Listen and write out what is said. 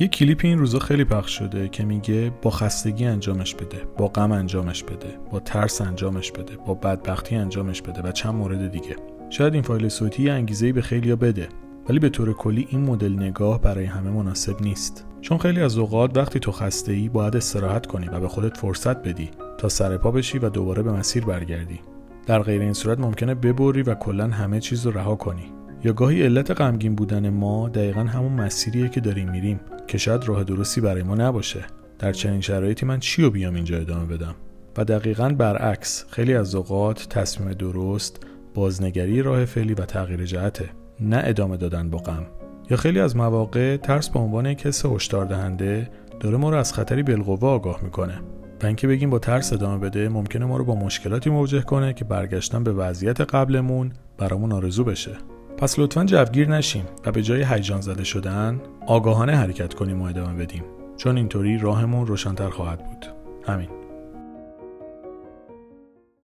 یه کلیپ این روزا خیلی پخش شده که میگه با خستگی انجامش بده با غم انجامش بده با ترس انجامش بده با بدبختی انجامش بده و چند مورد دیگه. شاید این فایل صوتی انگیزه به خیلیا بده ولی به طور کلی این مدل نگاه برای همه مناسب نیست. چون خیلی از اوقات وقتی تو خسته ای باید استراحت کنی و به خودت فرصت بدی تا سر پا بشی و دوباره به مسیر برگردی. در غیر این صورت ممکنه ببری و کلا همه چیز رو رها کنی. یا گاهی علت غمگین بودن ما دقیقا همون مسیریه که داریم میریم. که شاید راه درستی برای ما نباشه. در چنین شرایطی من چی رو بیام اینجا ادامه بدم؟ و دقیقا برعکس خیلی از اوقات تصمیم درست بازنگری راه فعلی و تغییر جهته نه ادامه دادن با غم. یا خیلی از مواقع ترس به عنوان یک هشدار دهنده داره ما رو از خطری بالقوه آگاه می‌کنه. و اینکه بگیم با ترس ادامه بده ممکنه ما رو با مشکلاتی مواجه کنه که برگشتن به وضعیت قبلمون برامون آرزو بشه. پس لطفا جوگیر نشیم و به جای هیجان زده شدن آگاهانه حرکت کنیم و ادامه بدیم. چون اینطوری راهمون روشنتر خواهد بود. همین